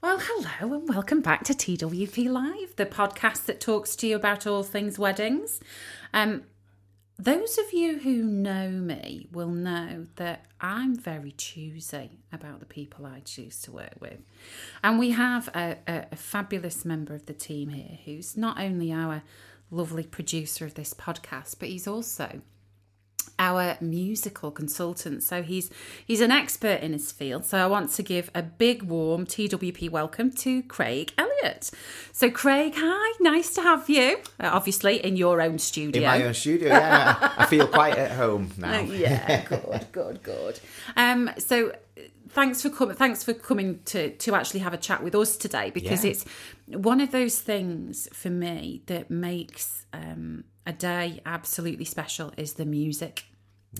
Well, hello and welcome back to TWP Live, the podcast that talks to you about all things weddings. Um, those of you who know me will know that I'm very choosy about the people I choose to work with. And we have a, a, a fabulous member of the team here who's not only our lovely producer of this podcast, but he's also our musical consultant. So he's he's an expert in his field. So I want to give a big warm TWP welcome to Craig Elliott. So Craig, hi, nice to have you. Uh, obviously in your own studio. In my own studio, yeah. I feel quite at home now. yeah, good, good, good. Um, so thanks for coming thanks for coming to to actually have a chat with us today because Yeah. it's one of those things for me that makes um a day absolutely special is the music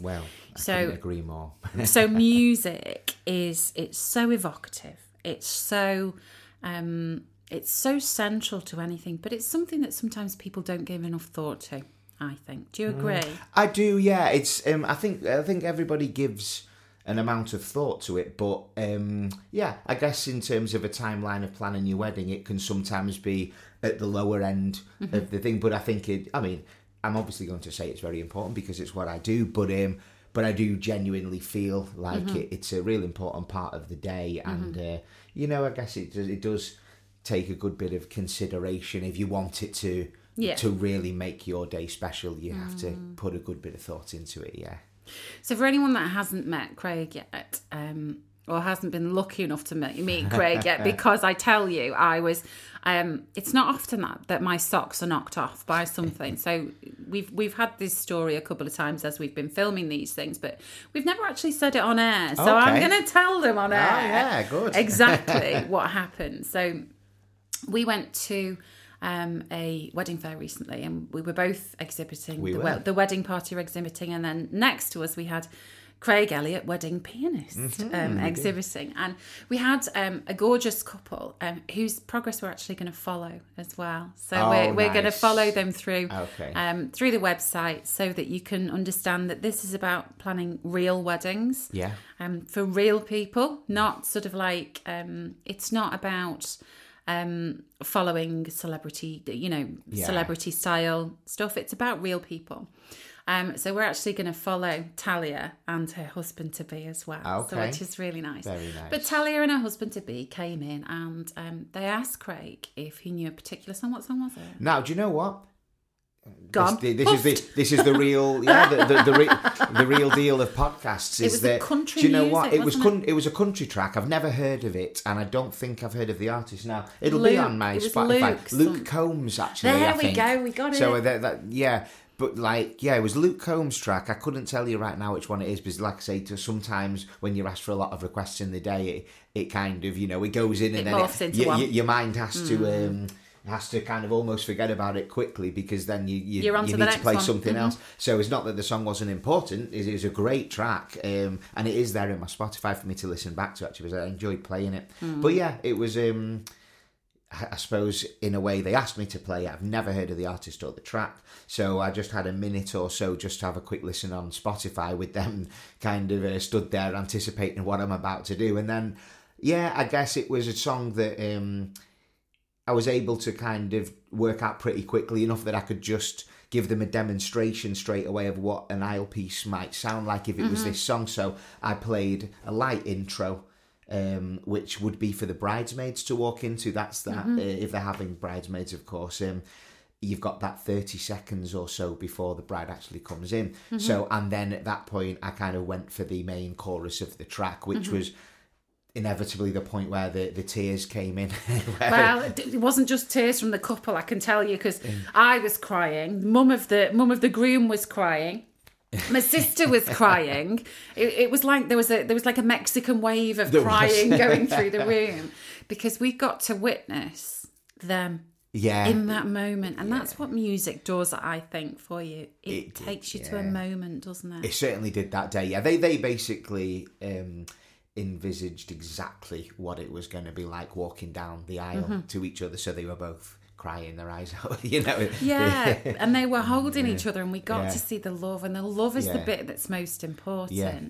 Well, I So- agree more. so music is it's so evocative it's so um it's so central to anything but it's something that sometimes people don't give enough thought to i think do you agree I do, yeah. It's um, I think I think everybody gives an amount of thought to it, but um, yeah, I guess in terms of a timeline of planning your wedding, it can sometimes be at the lower end Mm-hmm. of the thing. But I think it. I mean, I'm obviously going to say it's very important because it's what I do, but um, but I do genuinely feel like Mm-hmm. it, it's a real important part of the day, and uh, you know, I guess it does, it does take a good bit of consideration if you want it to Yeah. to really make your day special. You have to put a good bit of thought into it. Yeah. So, for anyone that hasn't met Craig yet, um, or hasn't been lucky enough to meet, meet Craig yet, because I tell you, I was. Um, it's not often that that my socks are knocked off by something. So we've we've had this story a couple of times as we've been filming these things, but we've never actually said it on air. So I'm going to tell them on air. Oh, yeah, good. exactly what happened. So we went to um, a wedding fair recently, and we were both exhibiting. We the, were. the wedding party were exhibiting, and then next to us we had Craig Elliott, wedding pianist, Mm-hmm, um, exhibiting, and we had um, a gorgeous couple um, whose progress we're actually going to follow as well. So Oh, we're, we're going to follow them through Okay. um, through the website so that you can understand that this is about planning real weddings Yeah. um, for real people, not sort of like um, it's not about um, following celebrity, you know, Yeah. celebrity style stuff. It's about real people. Um, so we're actually going to follow Talia and her husband to be as well, so which is really nice. Very nice. But Talia and her husband to be came in and um, they asked Craig if he knew a particular song. What song was it? Now, do you know what? Gone. This, this is the this is the real yeah the the, the, re, the real deal of podcasts is was the that country do you know what it was con- it was a country track I've never heard of it and I don't think I've heard of the artist now it'll be Luke. on my It was Spotify Luke Luke, Combs actually There I we think. go, we got so it. that, that yeah but like yeah it was Luke Combs track I couldn't tell you right now which one it is because like I say to sometimes when you're asked for a lot of requests in the day it, it kind of you know it goes in It and then morphs into y- one. y- your mind has to um has to kind of almost forget about it quickly because then you you, you need to play one. something Mhm. else. So it's not that the song wasn't important. Is It is a great track, um, and it is there in my Spotify for me to listen back to. Actually, because I enjoyed playing it. Hmm. But yeah, it was. Um, I suppose in a way they asked me to play. I've never heard of the artist or the track, so I just had a minute or so just to have a quick listen on Spotify with them, kind of uh, stood there anticipating what I'm about to do, and then yeah, I guess it was a song that um, I was able to kind of work out pretty quickly enough that I could just give them a demonstration straight away of what an aisle piece might sound like if it was this song. So I played a light intro, um, which would be for the bridesmaids to walk into. That's that uh, if they're having bridesmaids, of course. Um, you've got that 30 seconds or so before the bride actually comes in. So, and then at that point, I kind of went for the main chorus of the track, which was inevitably the point where the, the tears came in. Well, it it wasn't just tears from the couple, I can tell you, because I was crying. Mum of the mum of the groom was crying. My sister was crying. It, it was like there was a there was like a Mexican wave of There crying going through the room because we got to witness them yeah. in that moment, and that's what music does. I think for you, it, It did, takes you to a moment, doesn't it? It certainly did that day. Yeah, they they basically um, envisaged exactly what it was going to be like walking down the aisle Mm-hmm. to each other. So they were both crying their eyes out. You know. Yeah, and they were holding each other, and we got Yeah. to see the love, and the love is the bit that's most important. Yeah.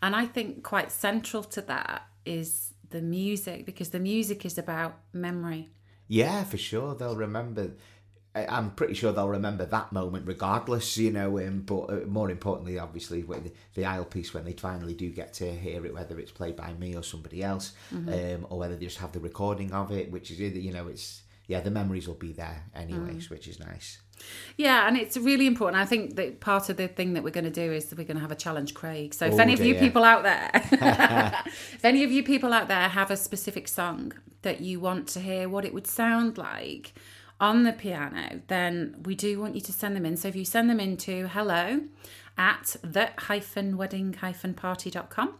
And I think quite central to that is the music because the music is about memory. Yeah, for sure. They'll remember. I'm pretty sure they'll remember that moment, regardless. You know, um, but uh, more importantly, obviously, when the, the aisle piece when they finally do get to hear it, whether it's played by me or somebody else, um, or whether they just have the recording of it, which is either you know, it's yeah, the memories will be there anyways, mm. which is nice. Yeah, and it's really important. I think that part of the thing that we're going to do is that we're going to have a challenge Craig. So if Oh, any of you people out there, if any of you people out there have a specific song that you want to hear what it would sound like on the piano, then we do want you to send them in. So if you send them into hello at the hyphen wedding hyphen party.com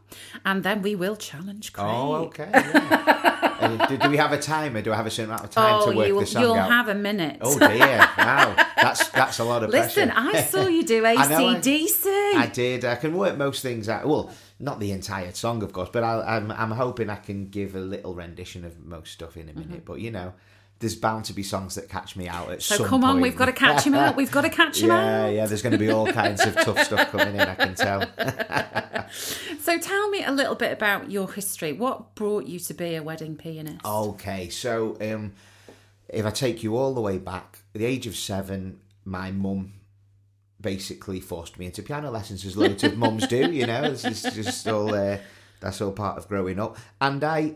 and then we will challenge Craig. Oh, okay. Yeah. uh, do, do we have a timer? Do I have a certain amount of time Oh, to work you the song you'll out? have a minute. Oh dear! Wow, that's that's a lot of pressure. Listen, pressure. I saw you do I I- ACDC. I did. I can work most things out. Well, not the entire song, of course, but I, I'm I'm hoping I can give a little rendition of most stuff in a minute. But you know, there's bound to be songs that catch me out at so some come on, point. we've got to catch him out. We've got to catch him yeah, out. yeah. Yeah, there's going to be all kinds of tough stuff coming in. I can tell. So tell me a little bit about your history. What brought you to be a wedding pianist? Okay, so um, if I take you all the way back, at the age of seven, my mum basically forced me into piano lessons, as loads of mums do. You know, it's just, just all uh, that's all part of growing up, and I,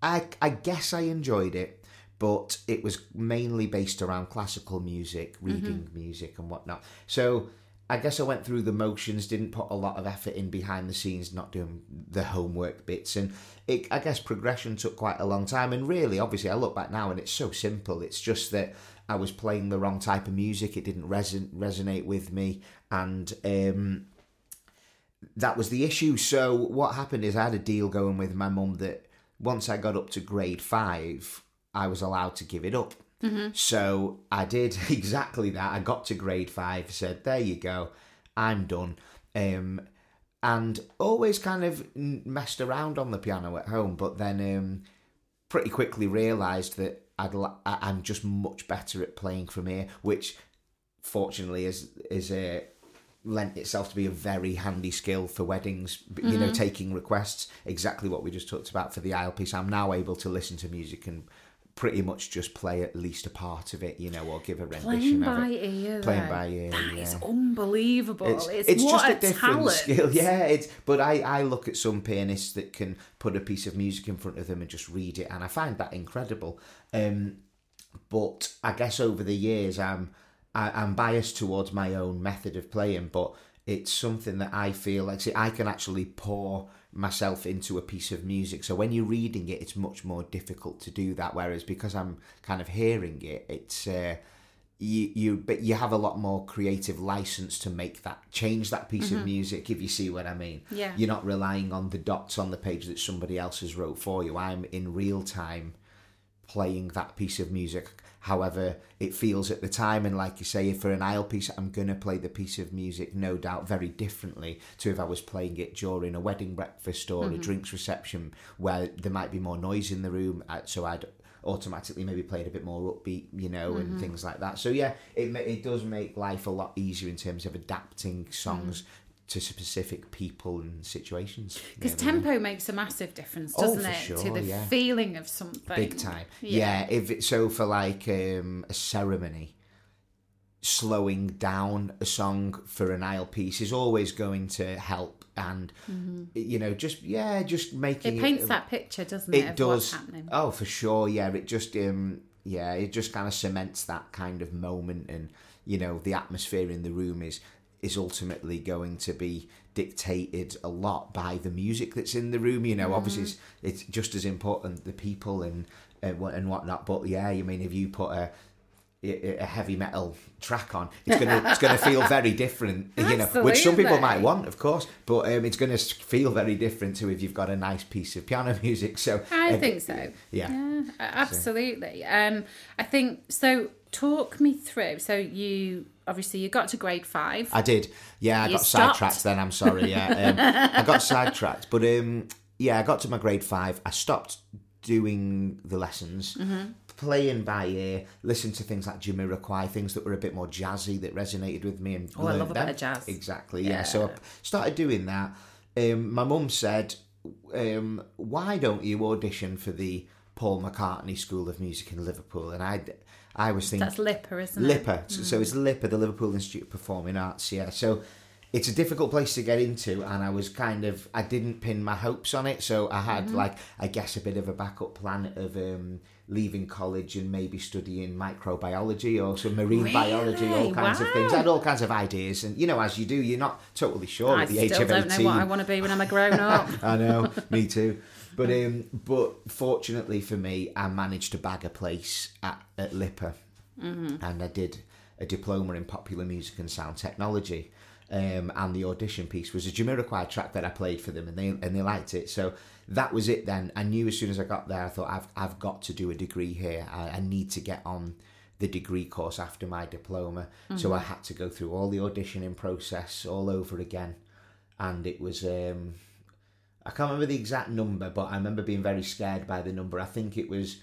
I, I guess I enjoyed it, but it was mainly based around classical music, reading music, and whatnot. So. I guess I went through the motions, didn't put a lot of effort in behind the scenes, not doing the homework bits, and it, I guess progression took quite a long time. And really, obviously, I look back now and it's so simple. It's just that I was playing the wrong type of music; it didn't reson- resonate with me, and um, that was the issue. So what happened is I had a deal going with my mum that once I got up to grade five, I was allowed to give it up. So I did exactly that. I got to grade five, said, "There you go, I'm done." Um, and always kind of messed around on the piano at home, but then um, pretty quickly realised that I'd I- I'm just much better at playing from here, which fortunately is is a lent itself to be a very handy skill for weddings you know taking requests exactly what we just talked about for the aisle piece i'm now able to listen to music and pretty much just play at least a part of it you know or give a rendition Playing of by it ear. Playing though. by ear, That is yeah. unbelievable. it's, It's, it's what just a, a, different talent. skill yeah it's but I, I look at some pianists that can put a piece of music in front of them and just read it and i find that incredible um but i guess over the years i'm I, i'm biased towards my own method of playing but it's something that i feel like see i can actually pour myself into a piece of music. So when you're reading it it's much more difficult to do that. Whereas because i'm kind of hearing it it's uh you you but you have a lot more creative license to make that change that piece of music if you see what i mean. Yeah. you're not relying on the dots on the page that somebody else has wrote for you. I'm in real time playing that piece of music however it feels at the time and like you say if for an aisle piece i'm going to play the piece of music no doubt very differently to if i was playing it during a wedding breakfast or a mm-hmm. drinks reception where there might be more noise in the room uh, so i'd automatically maybe played a bit more upbeat you know and mm-hmm. things like that. So yeah it, it does make life a lot easier in terms of adapting songs mm-hmm. To specific people and situations Because Yeah, really. tempo makes a massive difference, Oh, doesn't for it? sure, to the yeah. feeling of something. big time. Yeah. Yeah. if it, so for like um, a ceremony, slowing down a song for an aisle piece is always going to help, and you know, just yeah, just making Mm-hmm. It paints um, that picture, doesn't it, It of does. what's happening? Oh, for sure. Yeah, it just um, yeah, it just kind of cements that kind of moment, and you know, the atmosphere in the room is is ultimately going to be dictated a lot by the music that's in the room. You know, obviously it's, it's just as important the people and and what and whatnot. But yeah, I mean, if you put a a heavy metal track on, it's gonna it's gonna feel very different, you know, which some people might want, of course, but um, it's gonna feel very different to if you've got a nice piece of piano music. So I um, think so. yeah. Yeah, absolutely. Um, I think so. Talk me through. So you obviously you got to grade five. I did. Yeah, I You got stopped? sidetracked then. I'm sorry. Yeah, um, I got sidetracked. But um, yeah, I got to my grade five. I stopped doing the lessons, Mm-hmm. playing by ear, listened to things like Jimmy Jamiroquai, things that were a bit more jazzy that resonated with me. And Oh, I love a bit of jazz. Exactly. Yeah. So I started doing that. Um, my mum said, um, "Why don't you audition for the Paul McCartney School of Music in Liverpool?" And I, I was thinking That's LIPA, isn't it? LIPA. So- So it's LIPA, the Liverpool Institute of Performing Arts. Yeah. So it's a difficult place to get into, and I was kind of I didn't pin my hopes on it. So I had like I guess a bit of a backup plan of um, leaving college and maybe studying microbiology or some marine biology, all Really? kinds of things. I had all kinds of ideas, and you know, as you do, you're not totally sure I at the age of still of don't know what I want to be when I'm a grown up. I know, me too. But um, but fortunately for me, I managed to bag a place at, at LIPA, Mm-hmm. and I did a diploma in popular music and sound technology. Um, and the audition piece was a Jamiroquai track that I played for them, and they and they liked it. So that was it. Then I knew as soon as I got there, I thought I've I've got to do a degree here. I, I need to get on the degree course after my diploma. So I had to go through all the auditioning process all over again, and it was. Um, I can't remember the exact number, but I remember being very scared by the number. I think it was,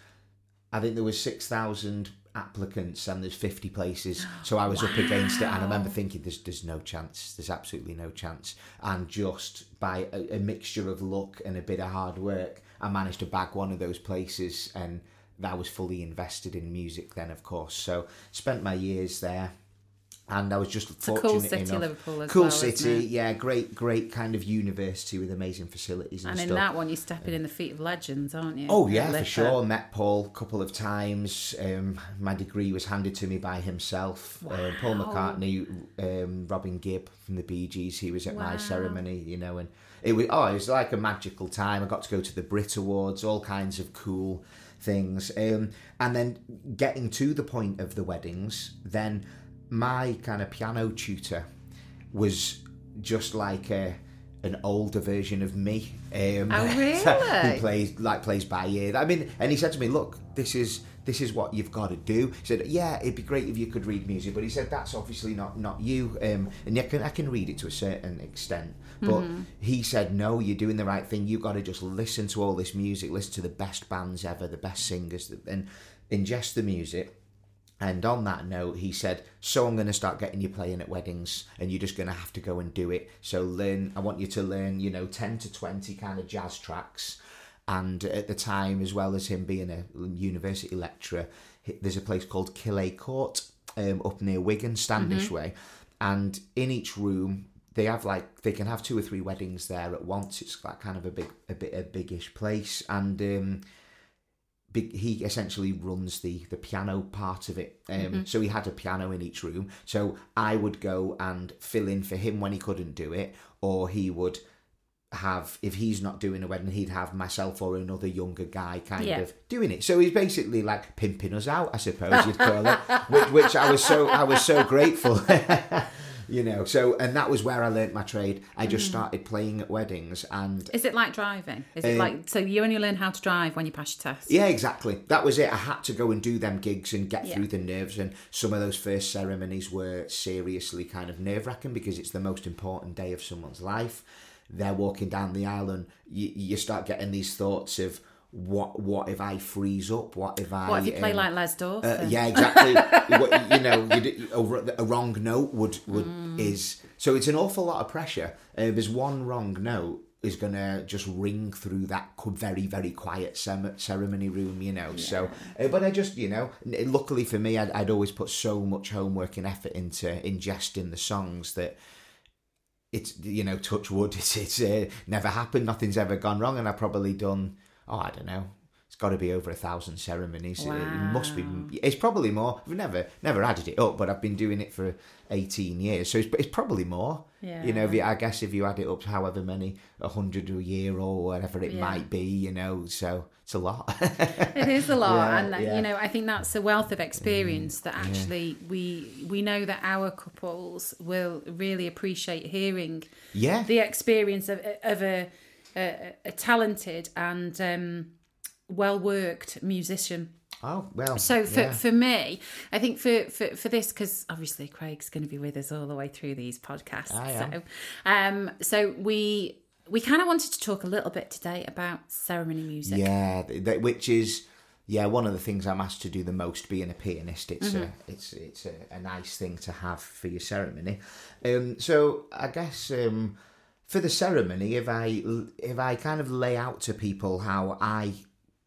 I think there was six thousand applicants and there's fifty places, so I was up against it, and I remember thinking, "There's, there's no chance. There's absolutely no chance." And just by a, a mixture of luck and a bit of hard work, I managed to bag one of those places, and that was fully invested in music then, of course. So spent my years there. And I was just a fortunate cool city, enough. Liverpool, as cool well, city, it? yeah, great, great kind of university with amazing facilities and, And in stuff. that one, you're stepping in the feet of legends, aren't you? Oh yeah, for sure. Met Paul a couple of times. Um, my degree was handed to me by himself. Um, Paul McCartney, um, Robin Gibb from the Bee Gees. He was at Wow. my ceremony, you know, and it was oh, it was like a magical time. I got to go to the Brit Awards, all kinds of cool things, um, and then getting to the point of the weddings, then my kind of piano tutor was just like a an older version of me. Um, Oh, who plays like plays by ear. I mean, and he said to me, "Look, this is this is what you've got to do." He said, "Yeah, it'd be great if you could read music," but he said that's obviously not not you. Um, and I can I can read it to a certain extent, but he said, "No, you're doing the right thing. You've got to just listen to all this music, listen to the best bands ever, the best singers, and ingest the music." And on that note, he said, "So I'm going to start getting you playing at weddings, and you're just going to have to go and do it. So learn. I want you to learn, you know, ten to twenty kind of jazz tracks." And at the time, as well as him being a university lecturer, there's a place called Kilhey Court um, up near Wigan, Standish Way, and in each room they have like they can have two or three weddings there at once. It's like kind of a big, a bit a biggish place, and um, big, he essentially runs the the piano part of it. Um, So he had a piano in each room. So I would go and fill in for him when he couldn't do it, or he would have if he's not doing a wedding, he'd have myself or another younger guy kind Yeah. of doing it. So he's basically like pimping us out, I suppose you'd call it, which, which I was so I was so grateful. You know, so and that was where I learnt my trade. I just started playing at weddings, and Is it like driving? Is it Um, like so you only learn how to drive when you pass your test? Yeah, exactly. That was it. I had to go and do them gigs and get Yeah. through the nerves. And some of those first ceremonies were seriously kind of nerve wracking because it's the most important day of someone's life. They're walking down the aisle, and you, you start getting these thoughts of what what if I freeze up? What if I What if you play um, like Les Dawson? uh, yeah, exactly. What- you know, a, a wrong note would would Mm. is so it's an awful lot of pressure. Uh, there's one wrong note is gonna just ring through that very very quiet cem- ceremony room, you know. So, uh, but I just you know, luckily for me, I'd, I'd always put so much homework and effort into ingesting the songs that it's you know touch wood it's it's uh, never happened nothing's ever gone wrong and i've probably done oh i don't know. It's got to be over a thousand ceremonies. It- it must be it's probably more. I've never never added it up but i've been doing it for 18 years so it's, it's probably more. Yeah. you know if you, i guess if you add it up to however many a hundred a year or whatever it Yeah. might be you know so it's a lot. It is a lot, Yeah, and uh, you know, I think that's a wealth of experience that actually we we know that our couples will really appreciate hearing yeah. the experience of of a a, a talented and um, well worked musician. oh well So for, yeah. for me, I think for for, for this because obviously Craig's going to be with us all the way through these podcasts. I am. So um so we we kind of wanted to talk a little bit today about ceremony music. Yeah, which is yeah one of the things I'm asked to do the most. Being a pianist, it's Mm-hmm. a it's it's a, a nice thing to have for your ceremony. Um, so I guess um, for the ceremony, if I if I kind of lay out to people how I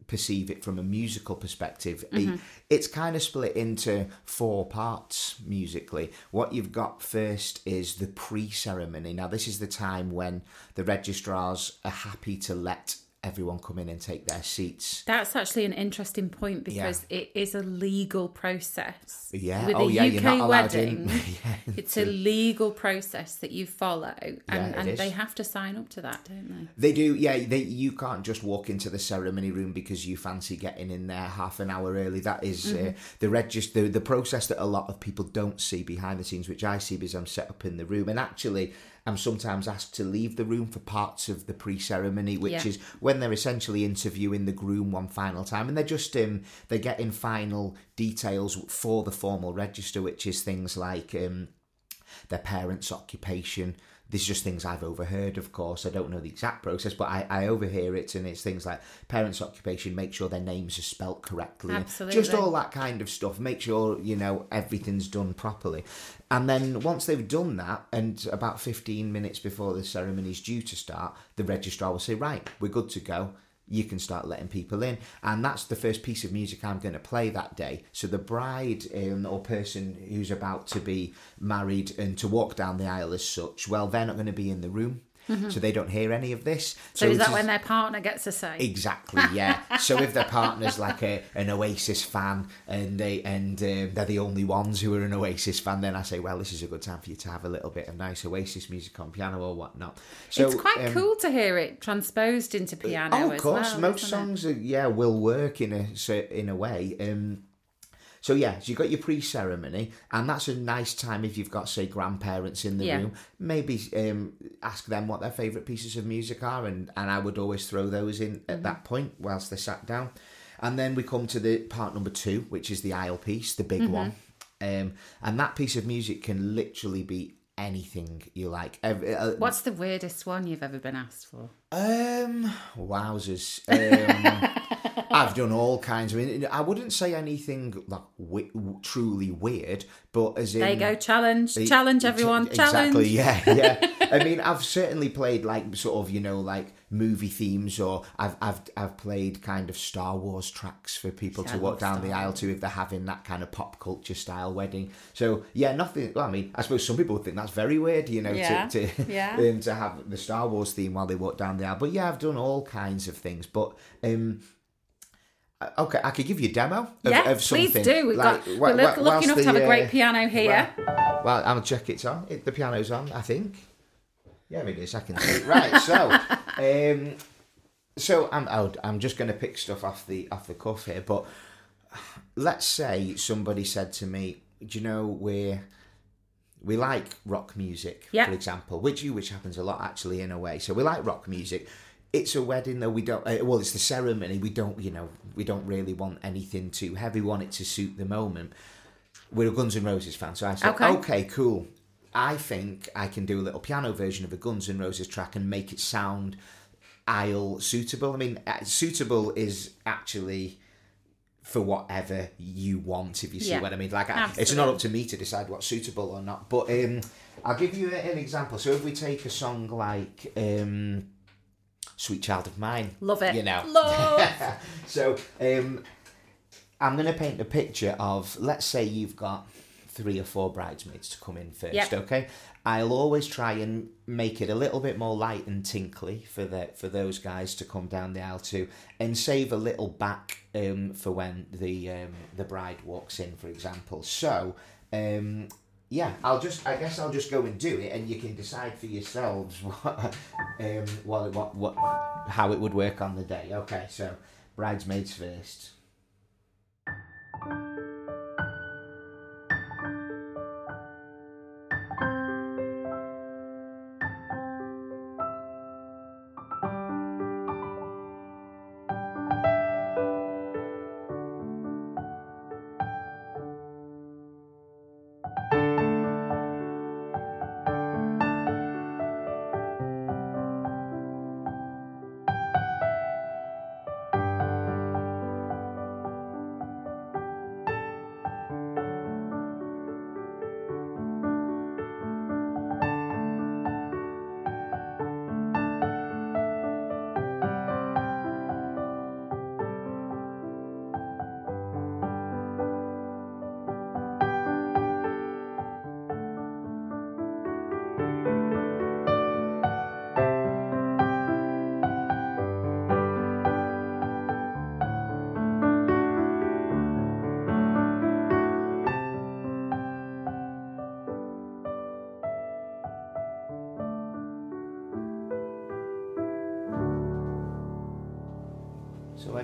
perceive it from a musical perspective, Mm-hmm. it, it's kind of split into four parts musically. What you've got first is the pre-ceremony. Now, this is the time when the registrars are happy to let everyone come in and take their seats. That's actually an interesting point because it is a legal process. Yeah. With oh, a yeah. UK you're not allowed wedding, in. yeah. it's a legal process that you follow, and, and they have to sign up to that, don't they? They do, yeah. They you can't just walk into the ceremony room because you fancy getting in there half an hour early. That is, uh, the register the, the process that a lot of people don't see behind the scenes, which I see because I'm set up in the room, and actually. I'm sometimes asked to leave the room for parts of the pre-ceremony, which Yeah. is when they're essentially interviewing the groom one final time, and they're just um, they're getting final details for the formal register, which is things like um, their parents' occupation. There's just things I've overheard, of course. I don't know the exact process, but I, I overhear it, and it's things like parents' occupation, make sure their names are spelt correctly, and just all that kind of stuff. Make sure you know everything's done properly, and then once they've done that, and about 15 minutes before the ceremony's due to start, the registrar will say, "Right, we're good to go." You can start letting people in. And that's the first piece of music I'm going to play that day. So the bride um, or person who's about to be married and to walk down the aisle as such, well, they're not going to be in the room. So they don't hear any of this. Mm-hmm. So, is that when their partner gets a say? Exactly, yeah. so if their partner's like a an Oasis fan and they and um, they're the only ones who are an Oasis fan, then I say, well, this is a good time for you to have a little bit of nice Oasis music on piano or whatnot. So it's quite um, cool to hear it transposed into piano. Oh, of course, well, most songs, are, yeah, will work in a in a way. Um, so yeah, so you've got your pre-ceremony, and that's a nice time if you've got say grandparents in the Yeah. room. Maybe um, ask them what their favourite pieces of music are, and and I would always throw those in Mm-hmm. at that point whilst they sat down. And then we come to the part number two, which is the aisle piece, the Mm-hmm. big one. Um, and that piece of music can literally be anything you like. Ev- uh, What's the weirdest one you've ever been asked for? um, wowzers. Um, I've done all kinds. I mean, I wouldn't say anything like wi- truly weird, but as in There you go, challenge, challenge everyone, Exactly. challenge. Yeah, yeah. I mean, I've certainly played like sort of you know like movie themes, or I've I've I've played kind of Star Wars tracks for people Yeah, to I walk down Star the aisle to if they're having that kind of pop culture style wedding. So yeah, nothing. Well, I mean, I suppose some people would think that's very weird, you know, Yeah, to to, yeah. um, to have the Star Wars theme while they walk down the aisle. But yeah, I've done all kinds of things. But um, okay, I could give you a demo of, Yeah, of something. please do. We've Like, got, wh- we're lucky enough to have a great uh, piano here. Well, well, I'll check it's on. It, the piano's on, I think. Yeah, it is. I can see. Right. So, um, so I'm I'm just going to pick stuff off the off the cuff here. But let's say somebody said to me, "Do you know we're we like rock music, Yeah. for example, which you which happens a lot actually in a way. So we like rock music." It's a wedding though. We don't. Uh, well, it's the ceremony. We don't. You know, we don't really want anything too heavy. We want it to suit the moment we're a Guns N' Roses fan, so I said, Okay. okay. cool. I think I can do a little piano version of a Guns N' Roses track and make it sound aisle suitable. I mean, uh, suitable is actually for whatever you want, if you see Yeah. what I mean. Like, I, it's not up to me to decide what's suitable or not. But um, I'll give you an example. So if we take a song like um, "Sweet Child of Mine," Love it. you know, Love. so um, I'm going to paint a picture of, let's say you've got three or four bridesmaids to come in first, Yep. okay? I'll always try and make it a little bit more light and tinkly for the for those guys to come down the aisle to, and save a little back um, for when the um, the bride walks in, for example. So. Um, yeah, I'll just. I guess I'll just go and do it, and you can decide for yourselves what, um, what, what, what, how it would work on the day. Okay, so bridesmaids first.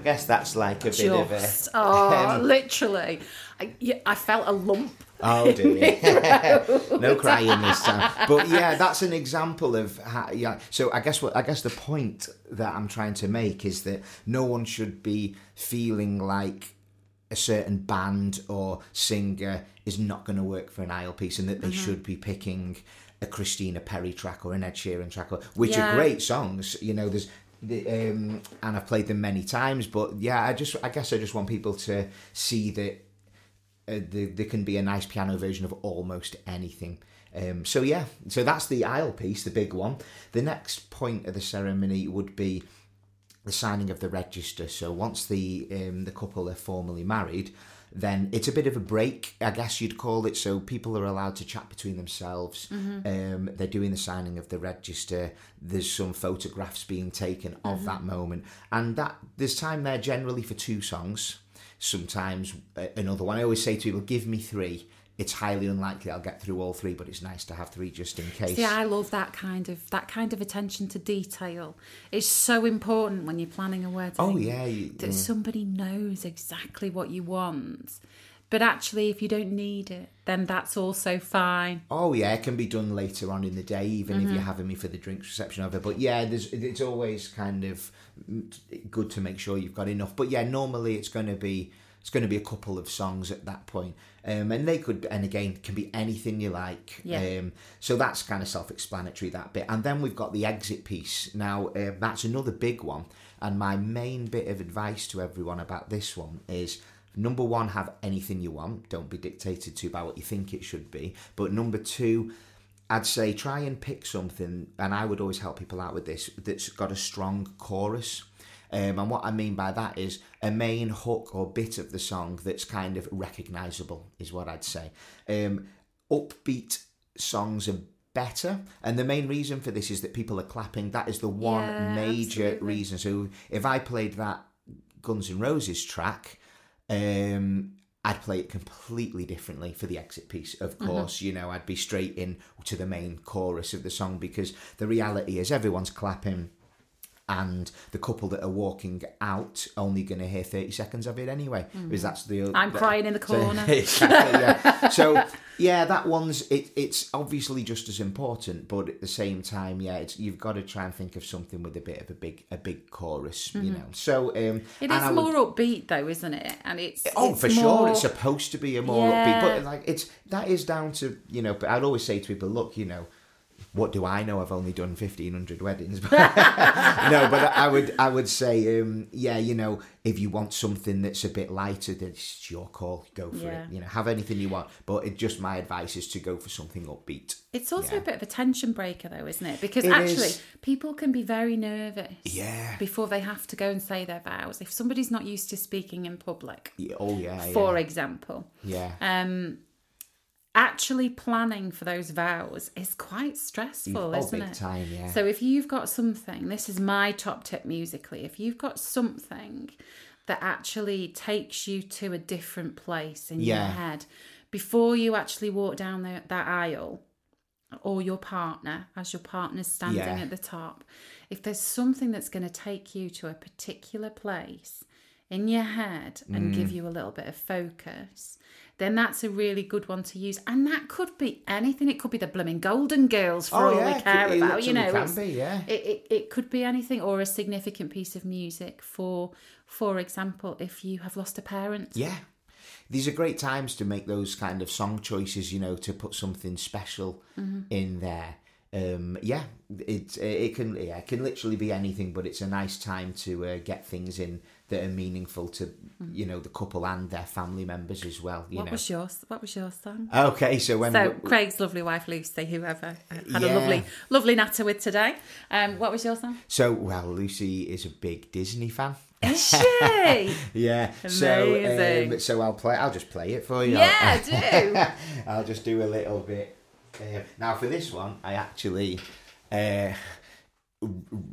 Guess that's like a bit of a. Just, oh, um, literally. I, yeah, I felt a lump. Oh dear, no crying this time. But yeah, that's an example of how, yeah. So I guess what I guess the point that I'm trying to make is that no one should be feeling like a certain band or singer is not going to work for an aisle piece, and that they mm-hmm. should be picking a Christina Perri track or an Ed Sheeran track, or, which Yeah. are great songs. You know, there's. The, um, and I've played them many times, but yeah, I just I guess I just want people to see that uh, the, there can be a nice piano version of almost anything. Um, so yeah, so that's the aisle piece, the big one. The next point of the ceremony would be the signing of the register. So once the um, the couple are formally married, then it's a bit of a break, I guess you'd call it. So people are allowed to chat between themselves. Um, they're doing the signing of the register. There's some photographs being taken of that moment, and that there's time there generally for two songs. Sometimes uh, another one. I always say to people, "Give me three. It's highly unlikely I'll get through all three, but it's nice to have three just in case. Yeah, I love that kind of that kind of attention to detail. It's so important when you're planning a wedding. Oh yeah, you, that somebody knows exactly what you want. But actually, if you don't need it, then that's also fine. Oh yeah, it can be done later on in the day, even if you're Mm-hmm. having me for the drinks reception of it. But yeah, there's it's always kind of good to make sure you've got enough. But yeah, normally it's going to be it's going to be a couple of songs at that point. Um, and they could, and again, can be anything you like. Yeah. Um, so that's kind of self-explanatory that bit. And then we've got the exit piece. Now uh, that's another big one. And my main bit of advice to everyone about this one is number one, have anything you want. Don't be dictated to by what you think it should be. But number two, I'd say try and pick something, and I would always help people out with this that's got a strong chorus. Um, and what I mean by that is a main hook or bit of the song that's kind of recognizable, is what I'd say. Um, upbeat songs are better, and the main reason for this is that people are clapping. That is the one Yeah, major absolutely. reason. So if I played that Guns N' Roses track, um, I'd play it completely differently for the exit piece. Of course, you know, I'd be straight in to the main chorus of the song because the reality is everyone's clapping. And the couple that are walking out only going to hear thirty seconds of it anyway, because that's the. I'm that- crying in the so- corner. exactly, yeah. So yeah, that one's it, it's obviously just as important, but at the same time, yeah, it's you've got to try and think of something with a bit of a big a big chorus, you know. So um, Mm-hmm. It is would- more upbeat though, isn't it? And it's Oh, it's for more- sure, it's supposed to be a more Yeah. upbeat, but like it's that is down to you know. But I'd always say to people, look, you know, what do I know? I've only done fifteen hundred weddings, no. But I would I would say, um, yeah, you know, if you want something that's a bit lighter, then it's your call. Go for Yeah. it. You know, have anything you want. But it, just my advice is to go for something upbeat. It's also Yeah. a bit of a tension breaker, though, isn't it? Because It actually, is. people can be very nervous Yeah. before they have to go and say their vows. If somebody's not used to speaking in public, Yeah, Oh yeah, for yeah, example, yeah. um, actually planning for those vows is quite stressful, oh, isn't it? time, yeah. So if you've got something, this is my top tip musically. If you've got something that actually takes you to a different place in your head before you actually walk down the, that aisle, or your partner, as your partner's standing Yeah. at the top, if there's something that's going to take you to a particular place in your head and give Mm. you a little bit of focus, then that's a really good one to use. And that could be anything. It could be the blooming Golden Girls for oh all yeah, we care it, it about. You know, can be, yeah. it, it, it could be anything or a significant piece of music for for example if you have lost a parent Yeah. These are great times to make those kind of song choices, you know, to put something special Mm-hmm. in there. Um, yeah, it it can yeah it can literally be anything, but it's a nice time to uh, get things in that are meaningful to you know the couple and their family members as well. You what know. was your what was your song Okay, so when so we- Craig's lovely wife Lucy whoever uh, had a lovely lovely natter with today um what was your song so well, Lucy is a big Disney fan. is she Yeah, so Amazing. um, so I'll play. I'll just play it for you. yeah do I'll just do a little bit. Uh, now for this one, I actually uh,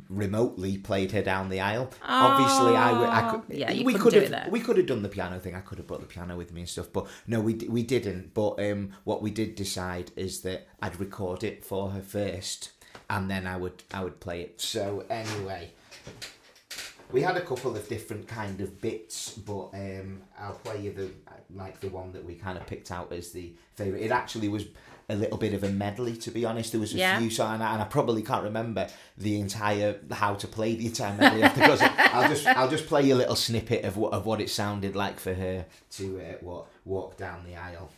remotely played her down the aisle. Obviously, I, w- I could. Yeah, you we couldn't do have. We could have done the piano thing. I could have brought the piano with me and stuff, but no, we d- we didn't. But um, what we did decide is that I'd record it for her first, and then I would I would play it. So anyway. we had a couple of different kind of bits, but um, I'll play you the like the one that we kind of picked out as the favorite. It actually was a little bit of a medley, to be honest. There was a Yeah. few songs, and I, and I probably can't remember the entire how to play the entire medley because I'll just I'll just play you a little snippet of what of what it sounded like for her to uh, walk walk down the aisle.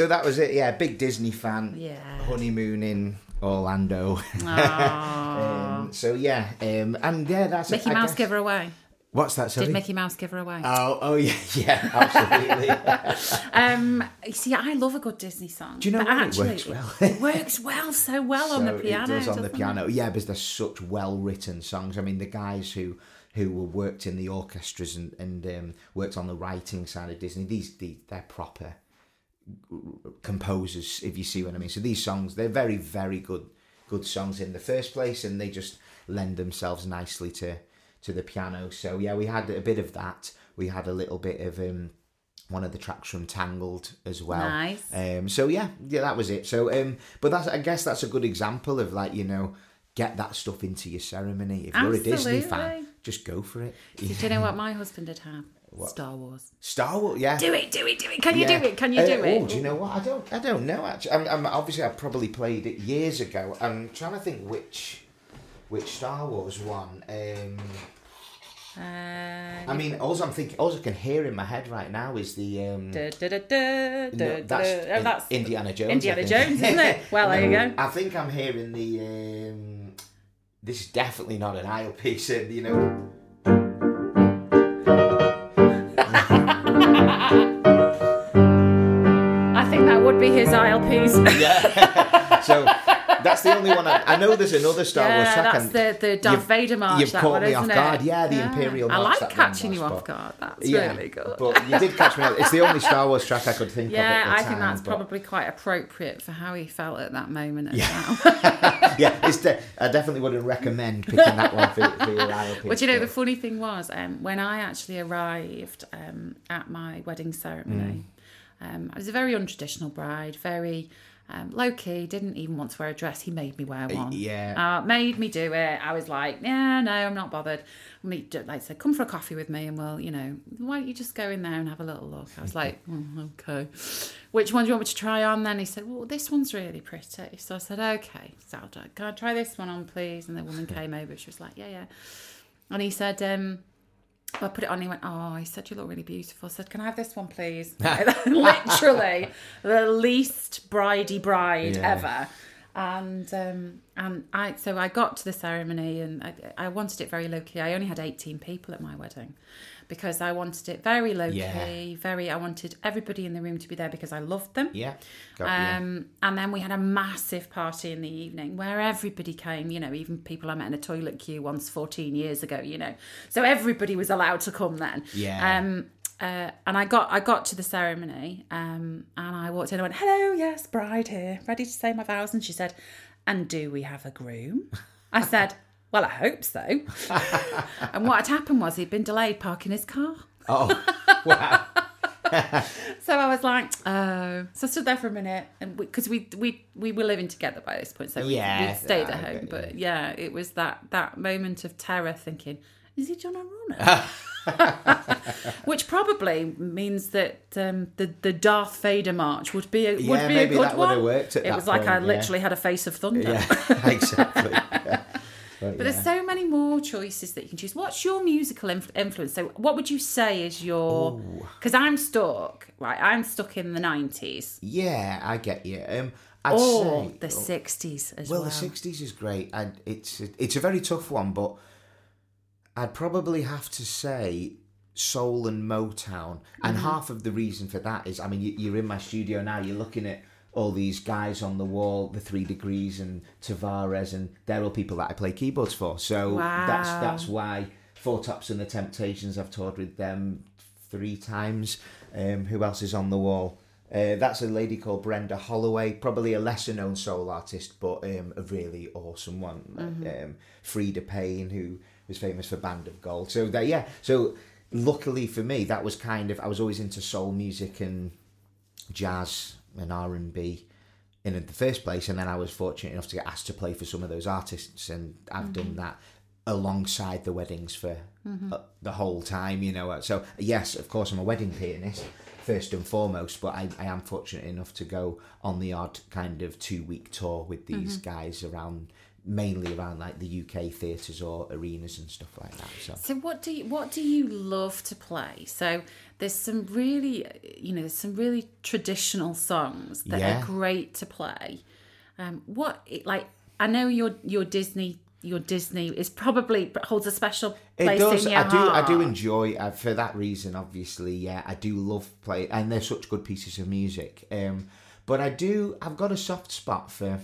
So so that was it. Yeah, big Disney fan. yeah. Honeymoon in Orlando. Um, so yeah, um, and yeah, that's Mickey I Mouse guess- give her away. What's that? Sorry. Did Mickey Mouse give her away? Oh, oh yeah, yeah, absolutely. Um, you see, I love a good Disney song. Do you know what? It actually, works well. it works well, so well on the piano. It does on the doesn't it? piano. Yeah, because they're such well written songs. I mean, the guys who who were worked in the orchestras and and um, worked on the writing side of Disney. These, these they're proper composers, if you see what I mean. So these songs, they're very very good good songs in the first place, and they just lend themselves nicely to to the piano. So yeah, we had a bit of that. We had a little bit of um, one of the tracks from Tangled as well. Nice. Um, so yeah, yeah, that was it. So, um, but that's I guess that's a good example of like you know, get that stuff into your ceremony. If you're a Disney fan, just go for it. Do you know what my husband did have? Star Wars. Star Wars, yeah. Do it, do it, do it. Can you Yeah. do it? Can you Uh, do it? Oh, do you know what? I don't. I don't know. Actually, I'm, I'm obviously I probably played it years ago. I'm trying to think which which Star Wars one. Um, Uh, I mean, all I'm thinking, all I can hear in my head right now is the. Um, da, da, da, no, that's. Oh, that's Indiana Jones. Indiana. Jones, isn't it? Well, there you go. I think I'm hearing the. Um, this is definitely not an aisle piece. uh, You know. Would be his aisle piece. Yeah. so that's the only one. I, I know there's another Star Wars yeah, track. that's and the, the Darth you've- Vader march. you've that caught one, me off guard. It? Yeah, the Imperial I like catching you off guard. That's yeah, really good. But you did catch me. It's the only Star Wars track I could think yeah, of. the I think that's but- probably quite appropriate for how he felt at that moment as Yeah. well. yeah, it's de- I definitely wouldn't recommend picking that one for, for your aisle piece. But you know, the funny thing was, um, when I actually arrived um, at my wedding ceremony, Mm. Um, I was a very untraditional bride, very um, low key, didn't even want to wear a dress. He made me wear one. yeah. Uh, made me do it. I was like, yeah, no, I'm not bothered. Me, like I said, come for a coffee with me and we'll, you know, why don't you just go in there and have a little look? I was like, "Mm, okay. Which one do you want me to try on then? He said, well, this one's really pretty. So I said, okay. So I'll do- can I try this one on, please? And the woman came over. She was like, yeah, yeah. And he said, um, I put it on. He went, "Oh, he said you look really beautiful." I said, "Can I have this one, please?" Literally, the least bridey bride Yeah. ever. And um, and I so I got to the ceremony and I, I wanted it very low key. I only had eighteen people at my wedding because I wanted it very low Yeah. key. Very, I wanted everybody in the room to be there because I loved them. Yeah. Got you. Um, and then we had a massive party in the evening where everybody came, you know, even people I met in a toilet queue once 14 years ago, you know. So everybody was allowed to come then. Yeah. Um, uh, and I got I got to the ceremony um, and I walked in and went, hello, yes, bride here, ready to say my vows. And she said, and do we have a groom? I said, well, I hope so. and what had happened was he'd been delayed parking his car. Oh, wow. So I was like, oh. So I stood there for a minute, and because we, we we were living together by this point, so we, Yeah, we stayed at home. But yeah, it was that that moment of terror, thinking, is he John O'Runner? Which probably means that um, the the Darth Vader march would be a, would be maybe a good that one. have worked at it was like I yeah. literally had a face of thunder. Yeah, exactly. But, But there's so many more choices that you can choose. What's your musical inf- influence? So, what would you say is your? Because I'm stuck, right? I'm stuck in the '90s yeah, I get you. Um, I'd or say the '60s as Well, well. the sixties is great, and it's it's a very tough one, but I'd probably have to say soul and Motown, and Mm-hmm. half of the reason for that is, I mean, you- you're in my studio now, you're looking at all these guys on the wall, the Three Degrees and Tavares, and they're all people that I play keyboards for. So that's Wow. that's why Four Tops and the Temptations. I've toured with them three times. Um, who else is on the wall? Uh, that's a lady called Brenda Holloway, probably a lesser known soul artist, but um, a really awesome one. Um, Freda Payne, who was famous for Band of Gold. So that yeah, so luckily for me, that was kind of I was always into soul music and jazz and R and B in the first place, and then I was fortunate enough to get asked to play for some of those artists, and I've done mm-hmm. that alongside the weddings for mm-hmm. uh, the whole time, you know. So yes, of course, I'm a wedding pianist first and foremost, but I, I am fortunate enough to go on the odd kind of two week tour with these mm-hmm. guys around, mainly around like the UK theatres or arenas and stuff like that. So So what do you what do you love to play? So there's some really you know there's some really traditional songs that Yeah. are great to play. Um, what like I know your your Disney your Disney is probably holds a special It place does. in your I do. I do enjoy uh, for that reason. Obviously, yeah, I do love play, and they're such good pieces of music. Um, but I do. I've got a soft spot for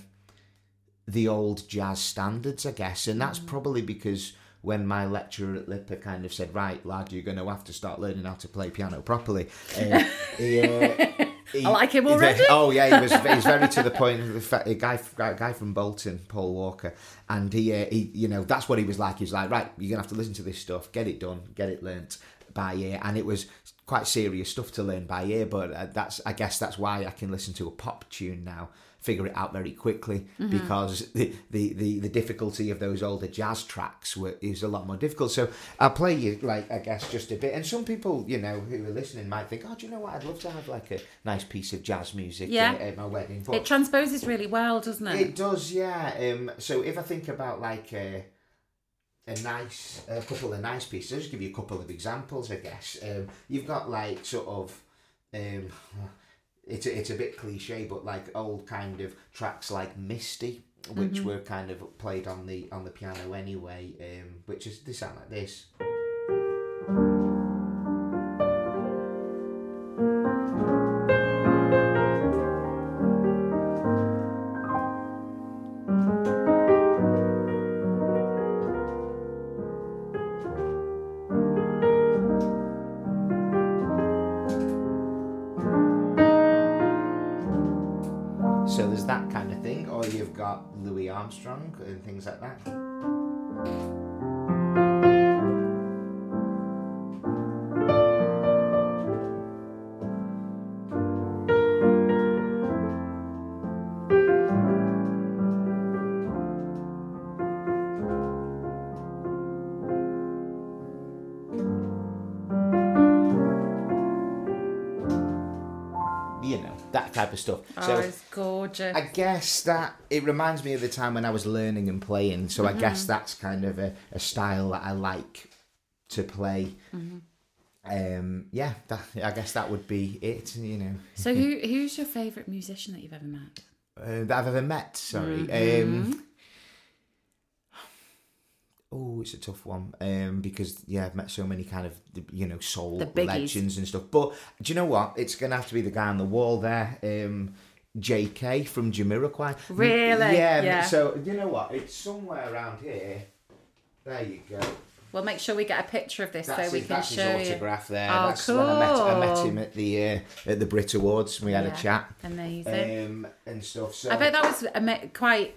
the old jazz standards, I guess, and that's probably because when my lecturer at LIPA kind of said, "Right, lad, you're going to have to start learning how to play piano properly," uh, he, uh, he- I like him he- already. Oh yeah, he was. He's very to the point. The a guy, a guy from Bolton, Paul Walker, and he, uh, he, you know, that's what he was like. He was like, right, you're gonna have to listen to this stuff, get it done, get it learnt by ear, and it was quite serious stuff to learn by ear. But uh, that's, I guess, that's why I can listen to a pop tune now, figure it out very quickly because the, the the the difficulty of those older jazz tracks were, is a lot more difficult. So I'll play you like I guess just a bit, and some people, you know, who are listening might think, oh, do you know what? I'd love to have like a nice piece of jazz music Yeah. at, at my wedding. But It transposes really well, doesn't it? it does, yeah. Um, so if I think about like a, a nice, a couple of nice pieces, I'll just give you a couple of examples, I guess. Um, you've got like sort of, um, it's a, it's a bit cliche, but like old kind of tracks like Misty, which were kind of played on the on the piano anyway. Um, which is they sound like this. And things so it's gorgeous. I guess that it reminds me of the time when I was learning and playing. So I guess that's kind of a, a style that I like to play. Um, yeah, that, I guess that would be it. You know, so who who's your favourite musician that you've ever met? uh, that I've ever met. Sorry. Mm-hmm. Um, oh, it's a tough one. Um, because yeah, I've met so many kind of you know soul legends and stuff. But do you know what? It's gonna have to be the guy on the wall there. Um. JK from Jamiroquai. Really? Yeah, Yeah. So you know what? It's somewhere around here. There you go. We'll make sure we get a picture of this That's, so we his, can that's show his you. autograph there. Oh, that's when I met, I met him at the uh, at the Brit Awards. We had Yeah. a chat Amazing. um, and stuff. So I bet that was quite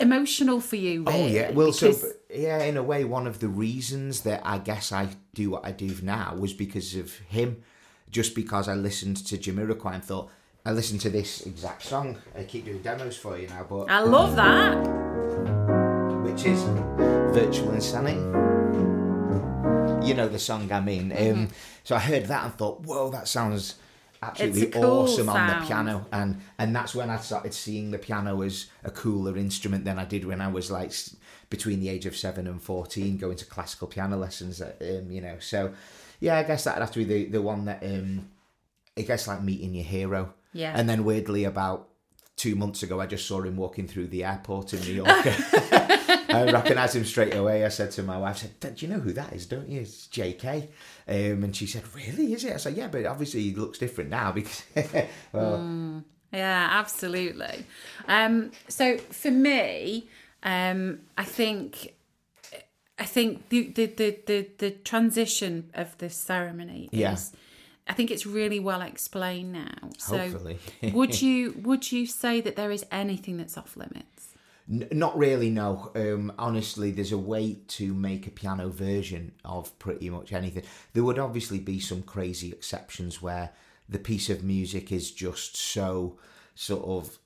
emotional for you. Oh yeah, well, because- so yeah, in a way, one of the reasons that I guess I do what I do now was because of him. Just because I listened to Jamiroquai and thought I listen to this exact song. I keep doing demos for you now, but I love that. which is Virtual Insanity. You know the song I mean. Mm-hmm. Um, so I heard that and thought, whoa, that sounds absolutely cool awesome on the piano. And and that's when I started seeing the piano as a cooler instrument than I did when I was like between the age of seven and fourteen, going to classical piano lessons. Um, you know, so yeah, I guess that'd have to be the the one that um, I guess like meeting your hero. Yeah. And then weirdly, about two months ago, I just saw him walking through the airport in New York. I recognised him straight away. I said to my wife, I said, "Do you know who that is? Don't you? It's J.K." Um, and she said, "Really? Is it?" I said, "Yeah, but obviously he looks different now because well, Yeah, absolutely. Um, so for me, um, I think I think the the, the, the, the transition of the ceremony Yeah. is I think it's really well explained now. So hopefully." would you would you say that there is anything that's off limits? N- not really, no. Um, honestly, there's a way to make a piano version of pretty much anything. There would obviously be some crazy exceptions where the piece of music is just so sort of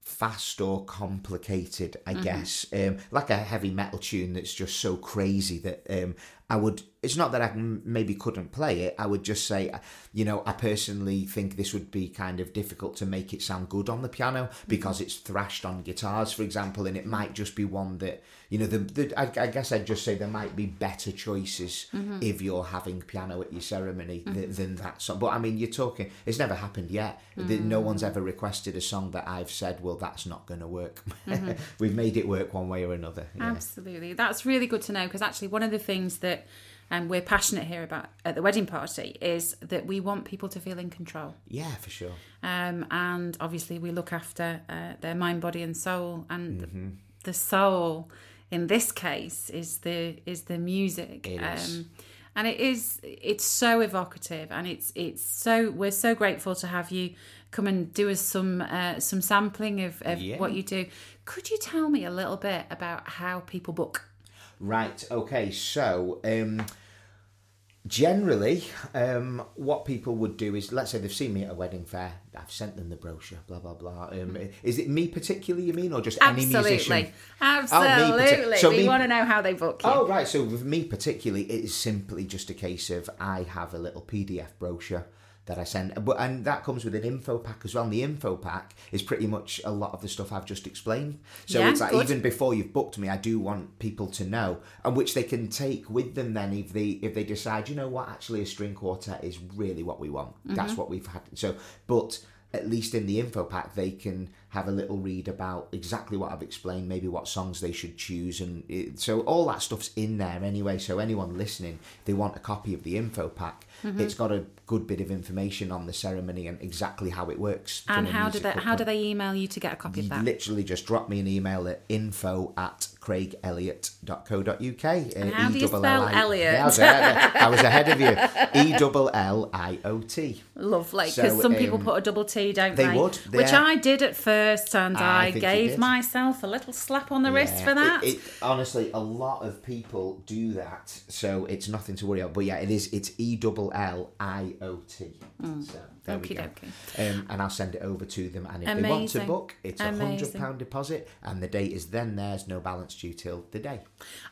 fast or complicated, I guess. Um, like a heavy metal tune that's just so crazy that um, I would. It's not that I maybe couldn't play it. I would just say, you know, I personally think this would be kind of difficult to make it sound good on the piano mm-hmm. because it's thrashed on guitars, for example, and it might just be one that you know. The, the I, I guess I'd just say there might be better choices mm-hmm. if you're having piano at your ceremony mm-hmm. th- than that song. But I mean, you're talking. It's never happened yet. The- No mm. one's ever requested a song that I've said, well, that's not going to work. We've made it work one way or another. Yeah. Absolutely. That's really good to know because actually, one of the things that um, we're passionate here about at the wedding party is that we want people to feel in control. Yeah, for sure. Um, and obviously, we look after uh, their mind, body, and soul. And Mm-hmm. the soul, in this case, is the is the music. It is. Um, and it is it's so evocative, and it's it's so we're so grateful to have you come and do us some uh, some sampling of, of Yeah. what you do. Could you tell me a little bit about how people book? Right. Okay. So, um, generally, um, what people would do is, let's say they've seen me at a wedding fair. I've sent them the brochure. Blah blah blah. Um, is it me particularly? You mean, or just any musician? Absolutely. Oh, me Absolutely. so we me- want to know how they book you. Oh right, so with me particularly, it is simply just a case of I have a little PDF brochure that I send, but and that comes with an info pack as well. And the info pack is pretty much a lot of the stuff I've just explained. So Yeah, it's like good. even before you've booked me, I do want people to know, and which they can take with them. Then if they if they decide, you know what, actually a string quartet is really what we want. That's Mm-hmm. what we've had. So, but at least in the info pack, they can have a little read about exactly what I've explained, maybe what songs they should choose, and it, so all that stuff's in there anyway. So anyone listening, they want a copy of the info pack, Mm-hmm. it's got a good bit of information on the ceremony and exactly how it works. and how do they how do they email you to get a copy of that? literally just drop me an email at info at craigelliot.co.uk. And how do you spell Elliot? Yeah, I, was ahead, I was ahead of you. E double L I O T. Lovely, because some people um, put a double T, don't they they? would, Which. I did at first, and I I, gave myself a little slap on the wrist for that. It, it, honestly, a lot of people do that, so it's nothing to worry about. But yeah, it is. It's E double L I O T. So there we go. Um, and I'll send it over to them. And if they want to book, it's a hundred pound deposit, and the date is then theirs, no balance due till the day.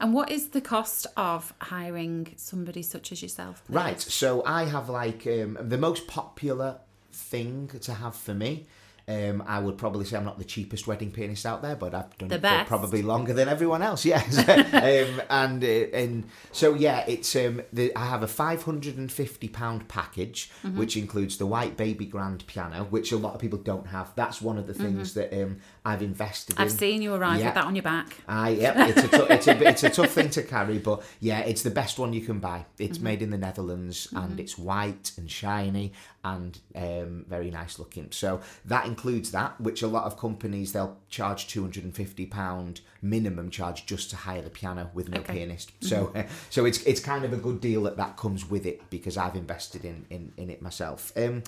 And what is the cost of hiring somebody such as yourself? please? Right. So I have like um, the most popular thing to have for me. Um, I would probably say I'm not the cheapest wedding pianist out there, but I've done The it for best. probably longer than everyone else. Yes, um, and uh, and so yeah, it's um, the, I have a 550 pound package, Mm-hmm. which includes the white baby grand piano, which a lot of people don't have. That's one of the things that um, I've invested. Mm-hmm. I've seen you arrive Yeah. with that on your back. Ah, yep, it's a, it's, a, it's a tough thing to carry, but yeah, it's the best one you can buy. It's made in the Netherlands and it's white and shiny and um, very nice looking. So that includes that, which a lot of companies they'll charge two hundred and fifty pound minimum charge just to hire the piano with no Okay. pianist. So so it's it's kind of a good deal that that comes with it because I've invested in in, in it myself. Um,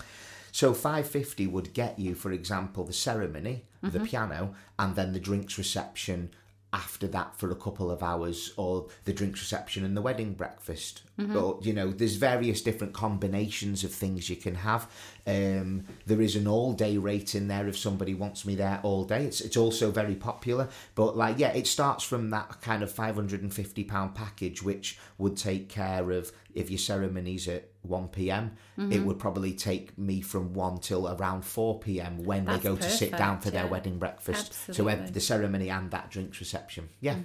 so 550 would get you, for example, the ceremony, the piano, and then the drinks reception after that for a couple of hours, or the drinks reception and the wedding breakfast. but you know, there's various different combinations of things you can have. Um, there is an all-day rate in there if somebody wants me there all day. It's it's also very popular, but like yeah, it starts from that kind of 550 pound package, which would take care of if your ceremony's at 1 p.m. Mm-hmm. It would probably take me from 1 till around 4 p.m. when That's they go to sit down for their yeah. wedding breakfast. So Absolutely. uh, the ceremony and that drinks reception. Yeah.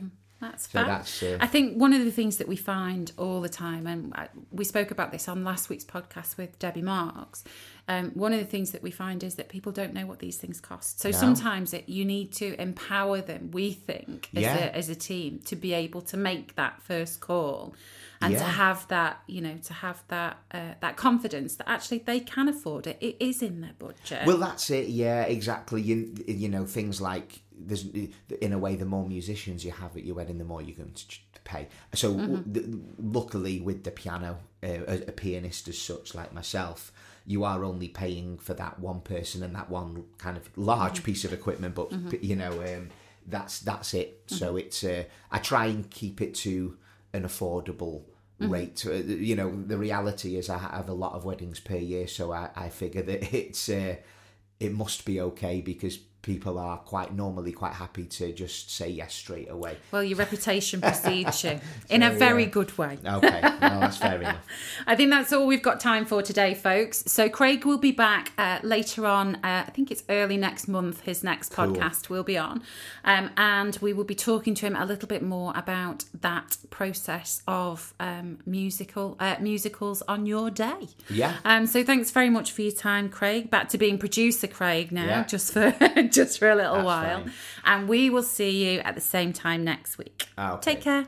That's So that's, uh, I think one of the things that we find all the time, and we spoke about this on last week's podcast with Debbie Marks. Um, one of the things that we find is that people don't know what these things cost. So sometimes it, you need to empower them. We think as, Yeah. a, as a team to be able to make that first call and to have that, you know, to have that uh, that confidence that actually they can afford it. It is in their budget. Well, that's it. Yeah, exactly. You you know things like there's in a way the more musicians you have at your wedding, the more you're going to pay. So Mm-hmm. th- luckily with the piano, uh, a, a pianist as such like myself. You are only paying for that one person and that one kind of large Mm-hmm. piece of equipment, but you know um, that's that's it. So it's uh, I try and keep it to an affordable rate. Uh, You know, the reality is I have a lot of weddings per year, so I, I figure that it's uh, it must be okay because people are quite normally quite happy to just say yes straight away. well, your reputation precedes you in a very uh, good way. Okay, no, that's fair enough. I think that's all we've got time for today, folks. So Craig will be back uh, later on. Uh, I think it's early next month. His next podcast will be on, um, and we will be talking to him a little bit more about that process of um, musical uh, musicals on your day. Yeah. Um, so thanks very much for your time, Craig. Back to being producer Craig now, Yeah. just for just for a little That's while, fine. and we will see you at the same time next week. Ah, okay. Take care.